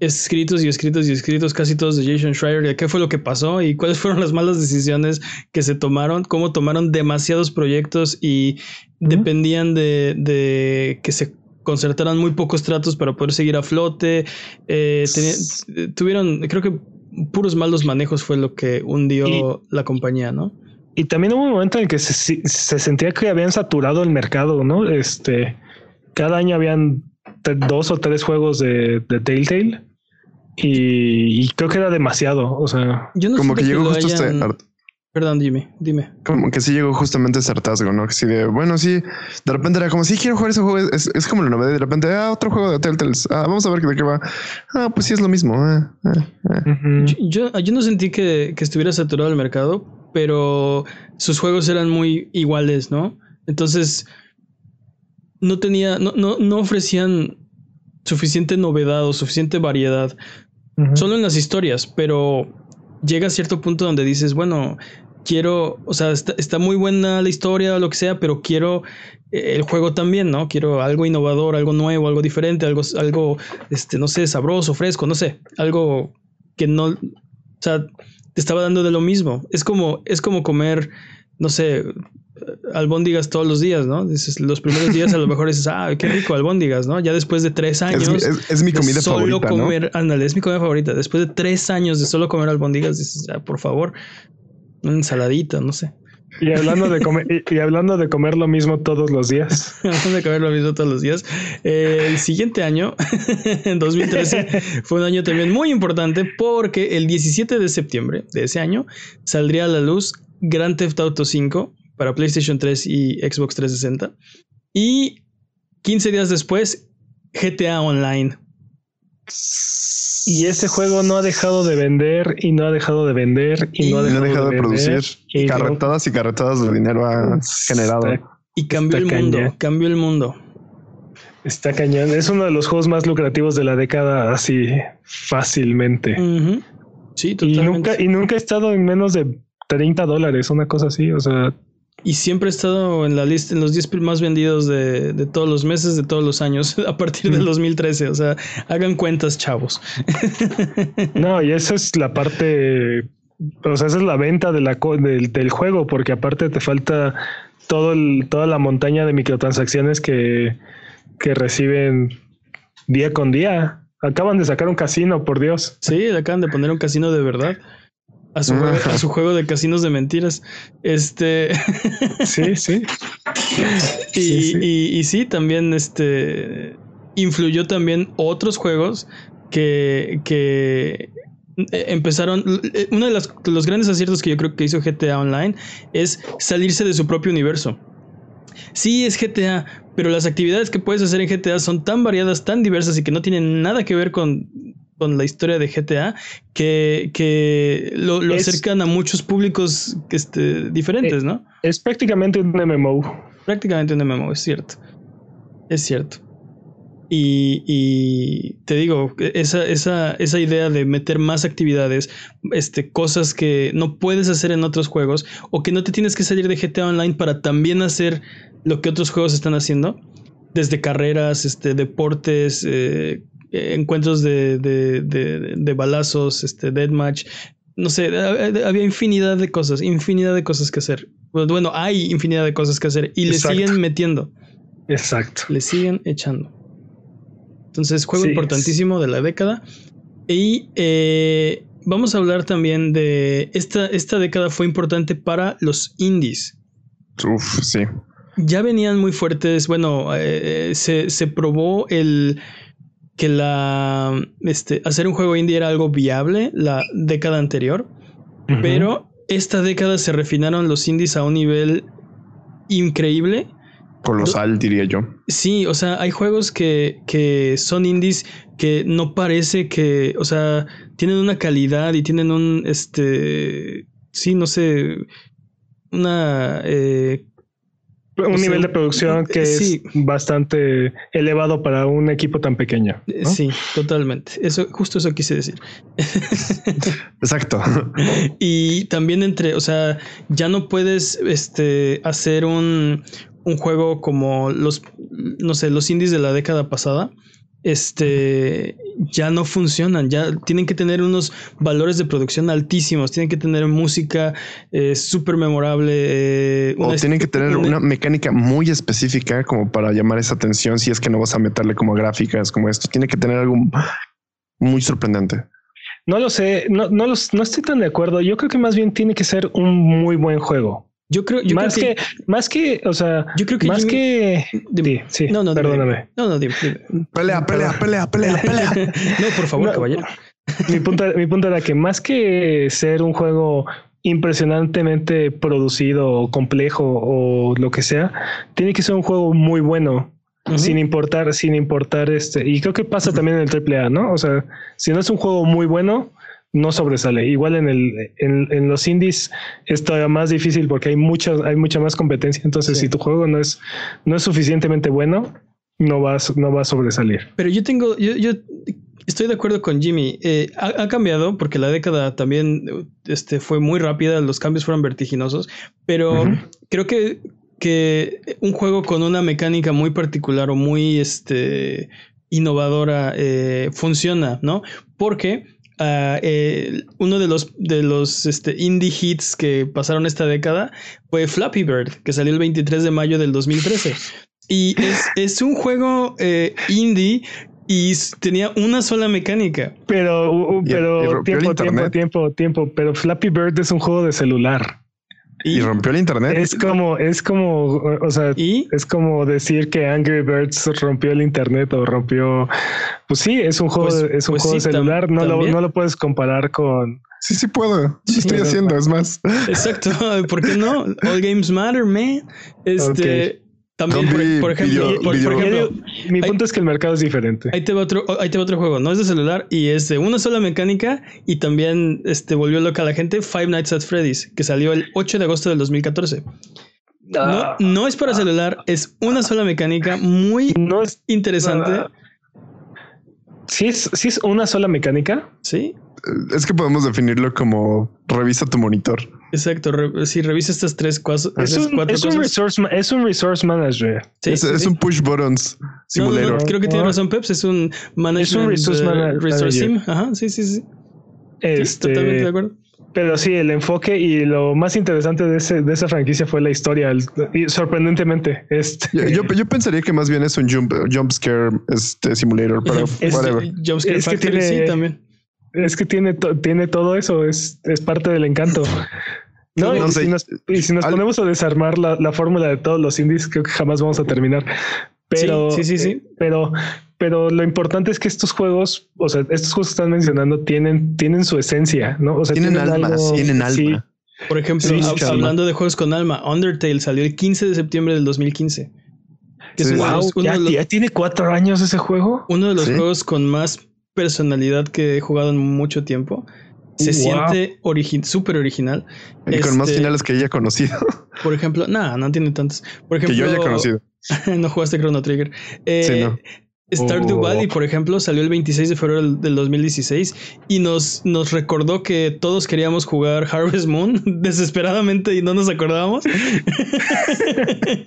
escritos y escritos y escritos casi todos de Jason Schreier de qué fue lo que pasó y cuáles fueron las malas decisiones que se tomaron, cómo tomaron demasiados proyectos y uh -huh. dependían de, de, que se concertaran muy pocos tratos para poder seguir a flote. Eh, tenía, tuvieron, creo que puros malos manejos fue lo que hundió y, la compañía, ¿no? Y también hubo un momento en que se, se sentía que habían saturado el mercado, ¿no? Este, cada año habían dos o tres juegos de, de Telltale y, y, creo que era demasiado. O sea, yo no como que llegó que justo hayan... este. Perdón, dime, dime. Como que sí llegó justamente ese hartazgo, ¿no? Que sí de, bueno, sí, de repente era como, sí, quiero jugar ese juego, es, es como la novedad, de repente, ah, otro juego de Telltale, ah, vamos a ver de qué va. Ah, pues sí, es lo mismo. Ah, ah, ah. Uh -huh. yo, yo, yo, no sentí que, que estuviera saturado el mercado, pero sus juegos eran muy iguales, ¿no? Entonces, no tenía, no, no, no ofrecían suficiente novedad o suficiente variedad. Solo en las historias, pero llega a cierto punto donde dices, bueno, quiero, o sea, está, está muy buena la historia o lo que sea, pero quiero eh, el juego también, ¿no? Quiero algo innovador, algo nuevo, algo diferente, algo, algo, este, no sé, sabroso, fresco, no sé, algo que no, o sea, te estaba dando de lo mismo. Es como, es como comer, no sé, albóndigas todos los días, ¿no? Dices, los primeros días a lo mejor dices, ah, qué rico albóndigas, ¿no? Ya después de tres años. Es mi, comida solo favorita. comer, ándale, es mi comida favorita. Después de tres años de solo comer albóndigas, dices, ah, por favor, una ensaladita, no sé. Y hablando de comer, y, hablando de comer lo mismo todos los días. <laughs> hablando de comer lo mismo todos los días. Eh, el siguiente año, <laughs> en 2013, <laughs> fue un año también muy importante porque el 17 de septiembre de ese año saldría a la luz Grand Theft Auto 5 para PlayStation 3 y Xbox 360. Y 15 días después, GTA Online. Y ese juego no ha dejado de vender y no ha dejado de vender y, no ha dejado, de, producir. Y carretadas y carretadas de dinero ha generado. y cambió el mundo, cambió el mundo. Está cañón. Es uno de los juegos más lucrativos de la década, así fácilmente. Sí, totalmente. Y nunca, y nunca ha estado en menos de 30 dólares, una cosa así. O sea, y siempre ha estado en la lista, en los 10 más vendidos de, de, todos los meses, de todos los años, <laughs> a partir del 2013. O sea, hagan cuentas, chavos. <laughs> No, y esa es la parte, o sea, esa es la venta de la, del, del juego, porque aparte te falta todo el, toda la montaña de microtransacciones que, que reciben día con día. Acaban de sacar un casino, por Dios. Sí, acaban de poner un casino de verdad a su, juego, a su juego de casinos de mentiras. Este. <laughs> sí, sí. y, sí, Y, sí, también este. Influyó también otros juegos que, que empezaron. Uno de los, los grandes aciertos que yo creo que hizo GTA Online es salirse de su propio universo. Sí, es GTA, pero las actividades que puedes hacer en GTA son tan variadas, tan diversas y que no tienen nada que ver con con la historia de GTA que, que lo, acercan a muchos públicos este, diferentes, ¿no? Es prácticamente un MMO. Prácticamente un MMO, es cierto. Es cierto. Y, y te digo, esa, esa, esa, idea de meter más actividades, este, cosas que no puedes hacer en otros juegos, o que no te tienes que salir de GTA Online para también hacer lo que otros juegos están haciendo, desde carreras, este, deportes, eh, eh, encuentros de, de, de, balazos, este, deathmatch. No sé, había infinidad de cosas, infinidad de cosas que hacer. Bueno, hay infinidad de cosas que hacer y le siguen metiendo. Exacto. Le siguen echando. Entonces, juego importantísimo de la década. Y eh, vamos a hablar también de esta, esta década fue importante para los indies. Uf, sí. Ya venían muy fuertes. Bueno, eh, se, se probó el que la este, hacer un juego indie era algo viable la década anterior, pero esta década se refinaron los indies a un nivel increíble. Colosal, diría yo. Sí, o sea, hay juegos que, que son indies que no parece que, o sea, tienen una calidad y tienen un, este, sí, no sé, una eh, un nivel de producción que es bastante elevado para un equipo tan pequeño. Sí, totalmente. Eso, justo eso quise decir. <laughs> Exacto. y también entre, o sea, ya no puedes este, hacer un, un juego como los, no sé, los indies de la década pasada este, ya no funcionan, ya tienen que tener unos valores de producción altísimos, tienen que tener música eh, súper memorable. Eh, o tienen que tener una mecánica muy específica como para llamar esa atención si es que no vas a meterle como gráficas como esto, tiene que tener algo muy sorprendente. No lo sé, no, no, no estoy tan de acuerdo. Yo creo que más bien tiene que ser un muy buen juego. Yo creo, más que, más que, o sea, yo creo que más que, sí, no, no, perdóname. No, no, dime, Pelea, pelea, pelea, pelea, pelea. <laughs> no, por favor, caballero. Mi punto, mi punto era que más que ser un juego impresionantemente producido o complejo o lo que sea, tiene que ser un juego muy bueno. Sin importar, sin importar este, y creo que pasa también en el AAA, ¿no? O sea, si no es un juego muy bueno, no sobresale. Igual en el en, los indies es todavía más difícil porque hay mucha hay mucha más competencia. Entonces, si tu juego no es no es suficientemente bueno, no vas no va a sobresalir. Pero yo tengo yo, yo estoy de acuerdo con Jimmy. Eh, ha, cambiado porque la década también este, fue muy rápida, los cambios fueron vertiginosos, pero creo que que un juego con una mecánica muy particular o muy este innovadora eh, funciona, ¿no? Porque ah, eh, uno de los, de los este, indie hits que pasaron esta década fue Flappy Bird, que salió el 23 de mayo del 2013. Y es, es un juego eh, indie y tenía una sola mecánica. Pero, Y- pero tiempo, tiempo, tiempo, tiempo. Pero Flappy Bird es un juego de celular. Y rompió el internet. Es como, es como, o sea, Y es como decir que Angry Birds rompió el internet o rompió. Pues sí, es un juego, Pues- es un pues juego sí, celular. No lo, no lo puedes comparar con. Sí, sí puedo. Sí, estoy haciendo, es más. exacto, <laughs> ¿por qué no? All games matter, man. Este también, por, Zombie por ejemplo, video- por, ejemplo, mi hay- punto es que el mercado es diferente. Ahí te, va otro, ahí te va otro juego. No es de celular y es de una sola mecánica. Y también este, volvió loca a la gente. Five Nights at Freddy's, que salió el 8 de agosto del 2014. No, Ah, no es para celular, es una sola mecánica muy no es interesante. Ah. Si es, si es una sola mecánica, Sí, Es que podemos definirlo como revisa tu monitor. Exacto. Re- si revisa estas tres, cosas, es un, cuatro es, un cosas. resource, ma- es un resource manager. Sí, es sí, es sí. un push buttons No, no, simulator. no, creo que tiene razón, Peps. Es un management, resource eh, mana- resource manager. sim. Ajá, sí, sí, sí. Sí, Este, totalmente de acuerdo. Pero sí, el enfoque y lo más interesante de, ese, de esa franquicia fue la historia. el- y sorprendentemente, este, Yo, yo, yo pensaría que más bien es un jump, jump scare este, simulator, pero Es- whatever. Es que tiene- sí, también. es que tiene, to- tiene todo eso, es, es parte del encanto. No, No y, sé. si nos, y si nos Al- ponemos a desarmar la, la fórmula de todos los indies, creo que jamás vamos a terminar. Pero, Sí, sí, sí, sí. eh, pero, pero lo importante es que estos juegos, o sea, estos juegos que están mencionando tienen, tienen su esencia, ¿no? O sea, Tienen alma, algo- tienen alma. sí, Por ejemplo, Sí, hablando de juegos con alma, Undertale salió el 15 de septiembre del 2015. Que es Sí, uno, de Wow, los, ¿ya, de los- ya tiene cuatro años ese juego. uno de los Sí. juegos con más personalidad que he jugado en mucho tiempo. Se Wow. siente origi- súper original. Y con más Este, finales que ella conocido, <laughs> Por ejemplo, nada, no tiene tantos. Por que ejemplo, yo haya conocido. <laughs> no jugaste Chrono Trigger. Eh, Sí, no. Stardew Oh. Valley, por ejemplo, salió el 26 de febrero del- del 2016 y nos, nos recordó que todos queríamos jugar Harvest Moon <laughs> desesperadamente y no nos acordábamos.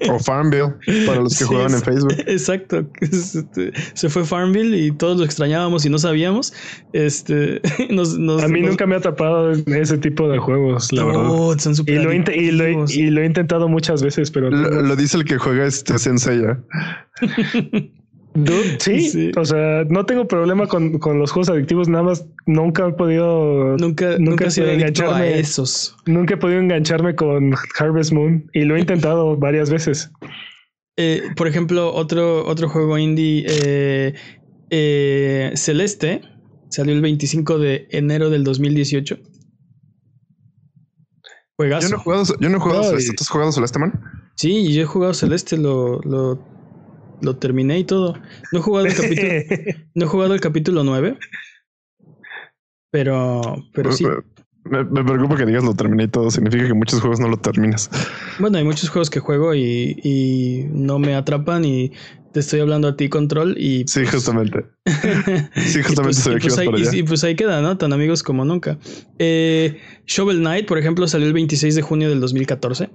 O Farmville, para los que Sí, juegan en es- Facebook. Exacto. <laughs> Este, Se fue Farmville y todos lo extrañábamos y no sabíamos. Este, <laughs> nos, nos- A mí nos- nunca me ha atrapado ese tipo de juegos, la verdad. Son Y súper lo, he inte- y, lo he, adictivos. y lo he intentado muchas veces, pero Lo, lo dice el que juega este Sensei. Dude, sí, <laughs> Sí. o sea, no tengo problema con, con los juegos adictivos, nada más nunca he podido, Nunca, nunca nunca he sido a engancharme. esos. nunca he podido engancharme con Harvest Moon y lo he intentado varias veces. Eh, por ejemplo, otro, otro juego indie, eh, eh, Celeste, salió el 25 de enero del 2018. Juegazo. Yo no he jugado, yo no he jugado No, Celeste. ¿Tú has jugado Celeste, man? Sí, yo he jugado Celeste, lo, lo, lo terminé y todo. No he jugado el capítulo, <laughs> no he jugado el capítulo 9. Pero, pero sí. Me, me preocupa que digas lo terminé y todo. Significa que muchos juegos no lo terminas. Bueno, hay muchos juegos que juego y, y no me atrapan y te estoy hablando a ti, Control, y Sí, justamente. <laughs> Sí, Y justamente pues, sabía y que pues ahí, por allá. y- y pues ahí queda, ¿no? Tan amigos como nunca. Eh, Shovel Knight, por ejemplo, salió el 26 de junio del 2014.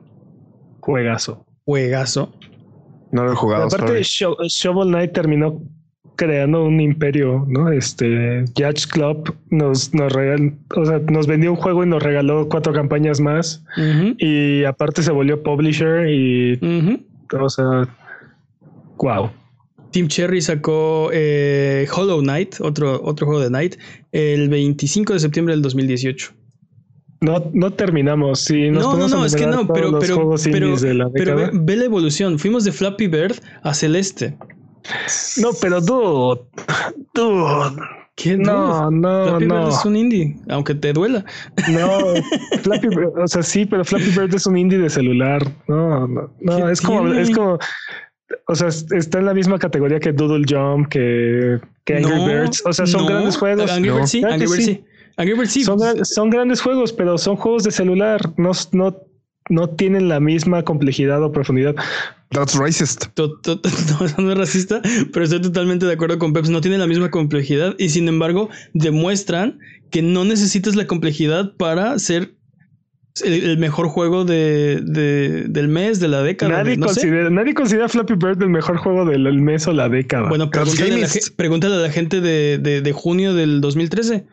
Juegazo. Juegazo. No lo he jugado. Aparte. Sho- Shovel Knight terminó creando un imperio, ¿no? Este Yacht Club nos, nos regal- o sea, nos vendió un juego y nos regaló cuatro campañas más. Y aparte se volvió publisher y, ujú. o sea, wow. Team Cherry sacó eh, Hollow Knight, otro, otro juego de Knight, el 25 de septiembre del 2018. No, no terminamos. Nos No, no, no, es que no, pero, pero, pero, la pero ve, ve la evolución. Fuimos de Flappy Bird a Celeste. No, pero dude, dude. ¿Qué? No, no, Flappy no. Bird es un indie, aunque te duela. No, Flappy Bird, o sea, sí, pero Flappy Bird es un indie de celular. No, no, no, ¿Qué es como, es como, o sea, es- está en la misma categoría que Doodle Jump, que, que Angry No, Birds. O sea, son no. grandes juegos. Angry. Birds sí, Angry Birds sí. Sí. Angry Birds sí. Son, gran- son grandes juegos, pero son juegos de celular. No, no, no tienen la misma complejidad o profundidad. That's racist. To- to- <laughs> No, es racista, pero estoy totalmente de acuerdo con Peps. No tiene la misma complejidad y sin embargo demuestran que no necesitas la complejidad para ser el, el mejor juego de, de- del mes, de la década. Nadie, no sé. considera, nadie considera Flappy Bird el mejor juego del el mes o la década. Bueno, a, la, pregúntale a la gente de, de- de junio del 2013.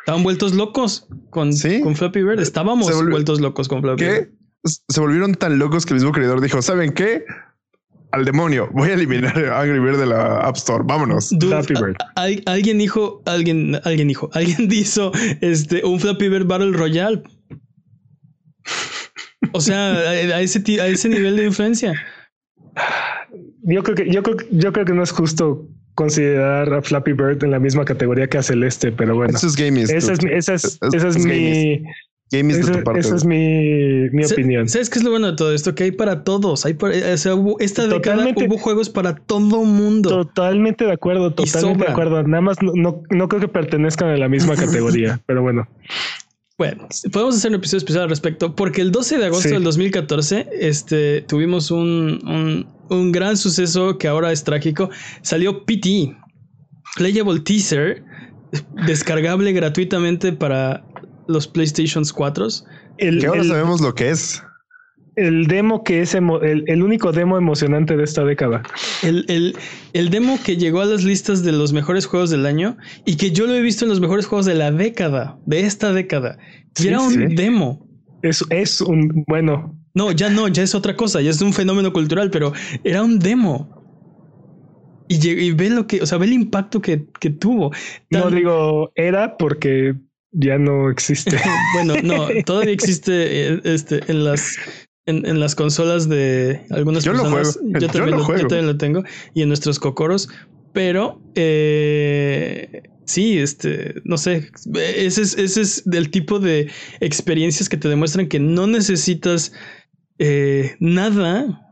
Estaban vueltos locos con, ¿Sí? con Flappy Bird. Estábamos volvió- vueltos locos con Flappy Bird. ¿Qué? Se volvieron tan locos que el mismo creador dijo, ¿saben qué? Al demonio, voy a eliminar Angry Bird de la App Store. Vámonos. Dude, Flappy Bird. a- alguien dijo, alguien, alguien dijo, <laughs> alguien hizo este un Flappy Bird Battle Royale. O sea, a, a ese, a ese nivel de influencia. Yo creo que, yo creo, yo creo que no es justo considerar a Flappy Bird en la misma categoría que a Celeste, pero bueno. Eso es gaming. Esa es, mi- esa es, esa es mi, Gaming de tu parte. esa es mi, mi opinión. ¿Sabes qué es lo bueno de todo esto? Que hay para todos. Hay para- o sea, hubo- esta década hubo juegos para todo mundo. Totalmente de acuerdo, totalmente de acuerdo. Nada más no, no, no creo que pertenezcan a la misma <laughs> categoría, pero bueno. Bueno, podemos hacer un episodio especial al respecto porque el 12 de agosto Sí. del 2014 este, tuvimos un, un, un gran suceso que ahora es trágico. Salió PT, Playable Teaser, descargable gratuitamente para los PlayStation 4. El, Que ahora el- sabemos lo que es. El demo que es emo- el, el único demo emocionante de esta década. El, el, el demo que llegó a las listas de los mejores juegos del año y que yo lo he visto en los mejores juegos de la década, de esta década. Y Sí, era un sí. demo. Es, es un bueno. No, ya no, ya es otra cosa, ya es un fenómeno cultural, pero era un demo. Y, ve lo que, o sea, ve el impacto que, que tuvo. No digo era porque ya no existe. <laughs> bueno, no, todavía <laughs> existe eh, este, en las en, en las consolas de algunas Yo lo personas. juego, Yo yo también lo lo, yo juego. también lo tengo. Y en nuestros cocoros. Pero eh, sí, este, no sé. Ese es, ese es del tipo de experiencias que te demuestran que no necesitas eh, nada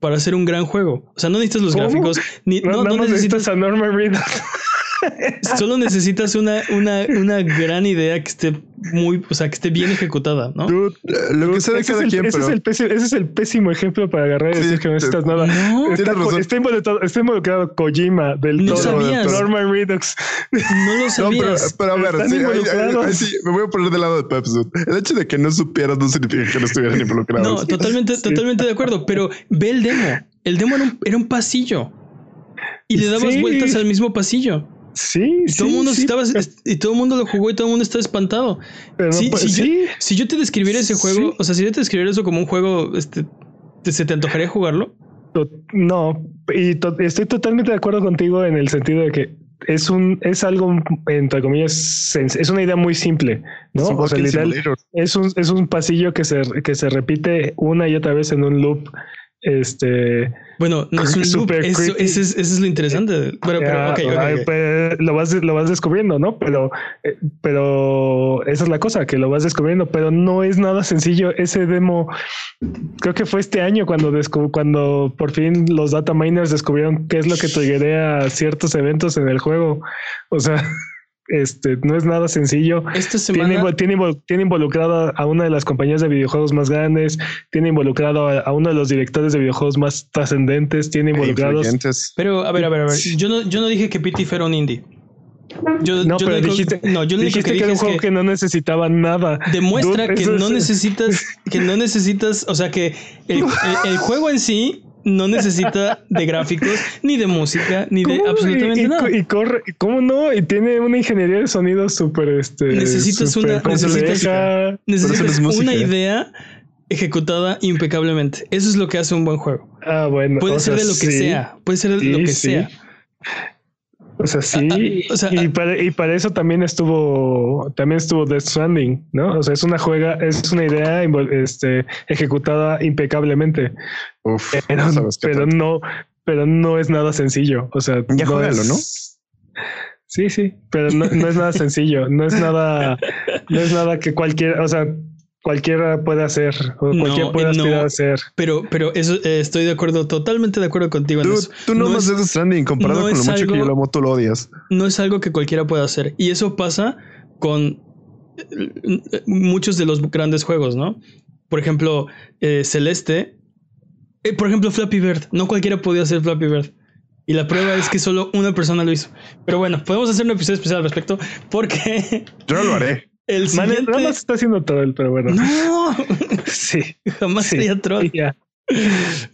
para hacer un gran juego. O sea, no necesitas los ¿Cómo? gráficos, ni, No, necesitas necesitas a Norman Reedus. <laughs> <laughs> Solo necesitas una, una, una gran idea que esté muy, o sea, que esté bien ejecutada, ¿no? Dude, Lo que sea de ese, es cada el, quien, ese pero es el pési- ese es el pésimo ejemplo para agarrar y Sí, decir que no necesitas te- nada. No, Está, razón. está involucrado, está involucrado Kojima del No todo, sabías. Norman Reedus. no lo No, pero, sabías. pero a ver, sí, ahí- ahí- involucrados. ahí sí, me voy a poner del lado de Peps. dude. El hecho de que no supieras no significa que no estuvieran <laughs> involucrados. No, totalmente, Sí. totalmente de acuerdo. Pero ve el demo. El demo era un, era un pasillo. Y le dabas Sí. vueltas al mismo pasillo. Sí, Y todo sí, mundo sí, estaba, pero- y todo el mundo lo jugó y todo el mundo estaba espantado. pero no Sí, puede- sí, yo- sí, Si yo te describiera ese juego, Sí. o sea, si yo te describiera eso como un juego, este, ¿te- ¿se te antojaría jugarlo? No, y to- estoy totalmente de acuerdo contigo en el sentido de que es un, es algo entre comillas, es una idea muy simple, ¿no? Es un O sea, literal, es un, es un pasillo que se, que se repite una y otra vez en un loop. Este Bueno, no es un loop. Super Eso, es, eso es lo interesante. Pero, pero, pues, lo vas lo vas descubriendo, ¿no? Pero eh, pero esa es la cosa que lo vas descubriendo, pero no es nada sencillo ese demo. Creo que fue este año cuando cuando por fin los data miners descubrieron qué es lo que triggerea ciertos eventos en el juego. O sea, <laughs> este no es nada sencillo. Esta Tiene, semana. tiene, invo- tiene involucrado a una de las compañías de videojuegos más grandes, tiene involucrado a, a uno de los directores de videojuegos más trascendentes, tiene E involucrados. Pero, a ver, a ver, a ver. Yo no, yo no dije que PT fuera un indie. Yo, No, yo pero dijiste, no, yo dijiste que que, dije era un juego que que, no necesitaba nada. demuestra Dude, que no es- necesitas, que no necesitas, o sea, que el, el- el juego en sí no necesita de gráficos, ni de música, ni de absolutamente y, y- nada. y corre, ¿cómo no? Y tiene una ingeniería de sonido súper este. Necesitas una- necesitas-. Necesitas una idea ejecutada impecablemente. Eso es lo que hace un buen juego. Ah, bueno. Puede o ser sea, de lo que sí. sea, puede ser de Sí, lo que sí. sea. O sea, sí. Ah, <laughs> o sea, y, para, y para eso también estuvo, también estuvo Death Stranding, ¿no? O sea, es una juega, es una idea este, ejecutada impecablemente, Uf, pero, no pero no, pero no es nada sencillo. O sea, Ya no juégalo, es- ¿no? Sí, sí, pero no, no es nada sencillo, no es nada, <laughs> no es nada que cualquiera, o sea, cualquiera puede hacer o No, cualquiera puede eh, no. aspirar a hacer. Pero, pero eso eh, estoy de acuerdo, totalmente de acuerdo contigo en Tú, eso. tú no, No más es- Death Stranding comparado no con lo mucho que yo lo amo, tú lo odias. no es algo que cualquiera pueda hacer. Y eso pasa con eh, muchos de los grandes juegos, ¿no? Por ejemplo, eh, Celeste. eh, por ejemplo, Flappy Bird. No cualquiera podía hacer Flappy Bird. Y la prueba es que solo una persona lo hizo. Pero bueno, podemos hacer un episodio especial al respecto porque Yo no lo haré. El Man, siguiente... nada más está haciendo todo el, pero bueno. No, <laughs> Sí, jamás sí. sería troll.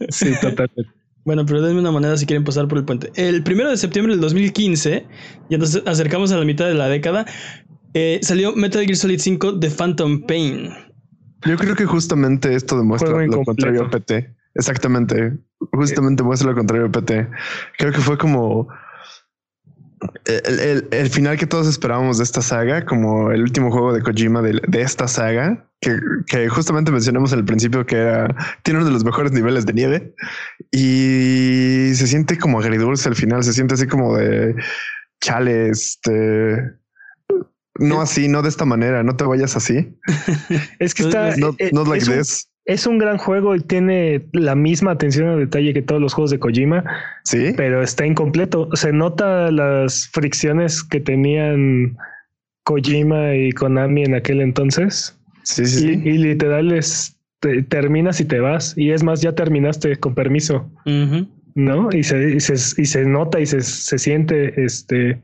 Sí, totalmente. Bueno, pero denme una manera si quieren pasar por el puente. El primero de septiembre del 2015, ya nos acercamos a la mitad de la década, Eh, salió Metal Gear Solid 5 The Phantom Pain. Yo creo que justamente esto demuestra lo contrario a PT. Exactamente. Justamente muestra lo contrario a PT. Creo que fue como el, el- el final que todos esperábamos de esta saga, como el último juego de Kojima de, de esta saga, que, que justamente mencionamos al principio que era, tiene uno de los mejores niveles de nieve y se siente como agridulce al final, se siente así como de chale, este. No así, no de esta manera, no te vayas así. <laughs> Es que está. Not, eh, not like es, this. Es un gran juego y tiene la misma atención al detalle que todos los juegos de Kojima, Sí. pero está incompleto. Se nota las fricciones que tenían Kojima y Konami en aquel entonces. Sí, sí, Y, sí. y literal es te- terminas y te vas. Y es más, ya terminaste con permiso. ¿no? Y se, y se, y se nota y se, se siente este.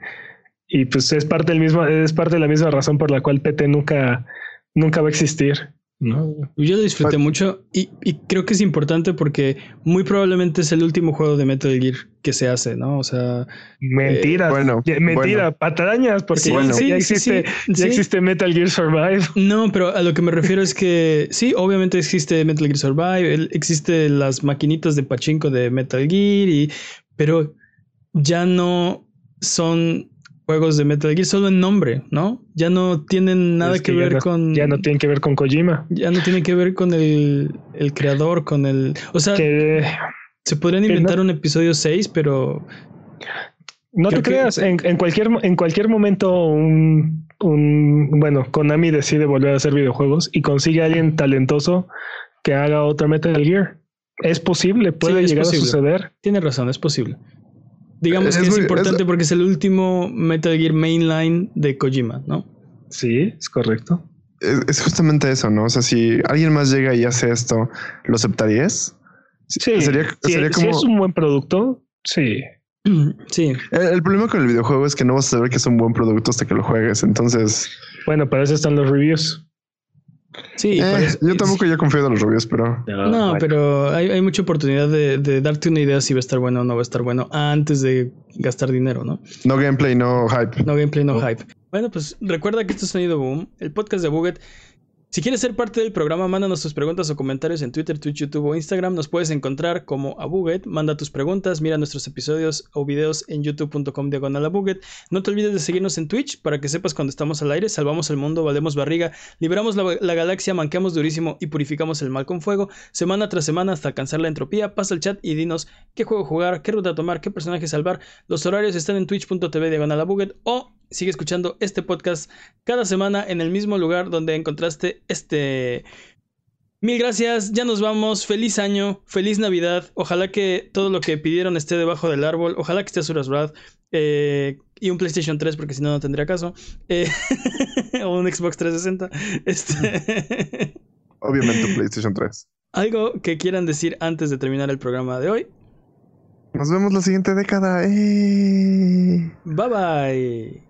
Y pues es parte del mismo, es parte de la misma razón por la cual PT nunca, nunca va a existir. ¿No? Yo lo disfruté mucho y, y creo que es importante porque muy probablemente es el último juego de Metal Gear que se hace, ¿no? O sea, Mentira, bueno, mentira, bueno. patrañas, porque Sí, ya- bueno. sí, existe, sí, ya sí. existe Metal Gear Survive. <laughs> no, pero a lo que me refiero es que sí, obviamente existe Metal Gear Survive, el- existe las maquinitas de pachinko de Metal Gear y pero ya no son juegos de Metal Gear solo en nombre, ¿no? Ya no tienen nada Es que, ver no- con Ya no tienen que ver con Kojima. ya no tiene que ver con el, el creador, con el, o sea, Que se podrían no- inventar un episodio 6, pero no te que- creas, en, en cualquier, en cualquier momento un, un, bueno, Konami decide volver a hacer videojuegos y consigue a alguien talentoso que haga otra Metal Gear. Es posible, puede es llegar posible. a suceder. Tiene razón, es posible. Digamos Es que es muy- importante es- porque es el último Metal Gear Mainline de Kojima, ¿no? Sí, es correcto. Es, es justamente eso, ¿no? O sea, si alguien más llega y hace esto, ¿lo aceptarías? Sí, Sería, si, sería si como. es un buen producto, sí. <clears throat> Sí, el, el problema con el videojuego es que no vas a saber que es un buen producto hasta que lo juegues. Entonces, Bueno, para eso están los reviews. Sí. eh, por eso- yo tampoco ya confío en los reviews, pero No, bueno. pero hay, hay mucha oportunidad de, de darte una idea si va a estar bueno o no va a estar bueno antes de gastar dinero, ¿no? no gameplay, no hype. No gameplay, no Oh. hype. Bueno, pues recuerda que esto es Sonido Boom, el podcast de Buget. Si quieres ser parte del programa, mándanos tus preguntas o comentarios en Twitter, Twitch, YouTube o Instagram. Nos puedes encontrar como a Buget. Manda tus preguntas, mira nuestros episodios o videos en youtube.com diagonal. No te olvides de seguirnos en Twitch para que sepas cuando estamos al aire. Salvamos el mundo, valemos barriga, liberamos la, la galaxia, manqueamos durísimo y purificamos el mal con fuego. Semana tras semana hasta alcanzar la entropía. Pasa el chat y dinos qué juego jugar, qué ruta tomar, qué personaje salvar. Los horarios están en twitch.tv diagonal o sigue escuchando este podcast cada semana en el mismo lugar donde encontraste este. Mil gracias, ya nos vamos. Feliz año, feliz Navidad. Ojalá que todo lo que pidieron esté debajo del árbol. Ojalá que esté Suras Wrath. eh, y un PlayStation 3, porque si no, no tendría caso. Eh, <laughs> o un Xbox 360. Este. <laughs> Obviamente, PlayStation 3. Algo que quieran decir antes de terminar el programa de hoy. Nos vemos la siguiente década. ¡Eh! Bye bye.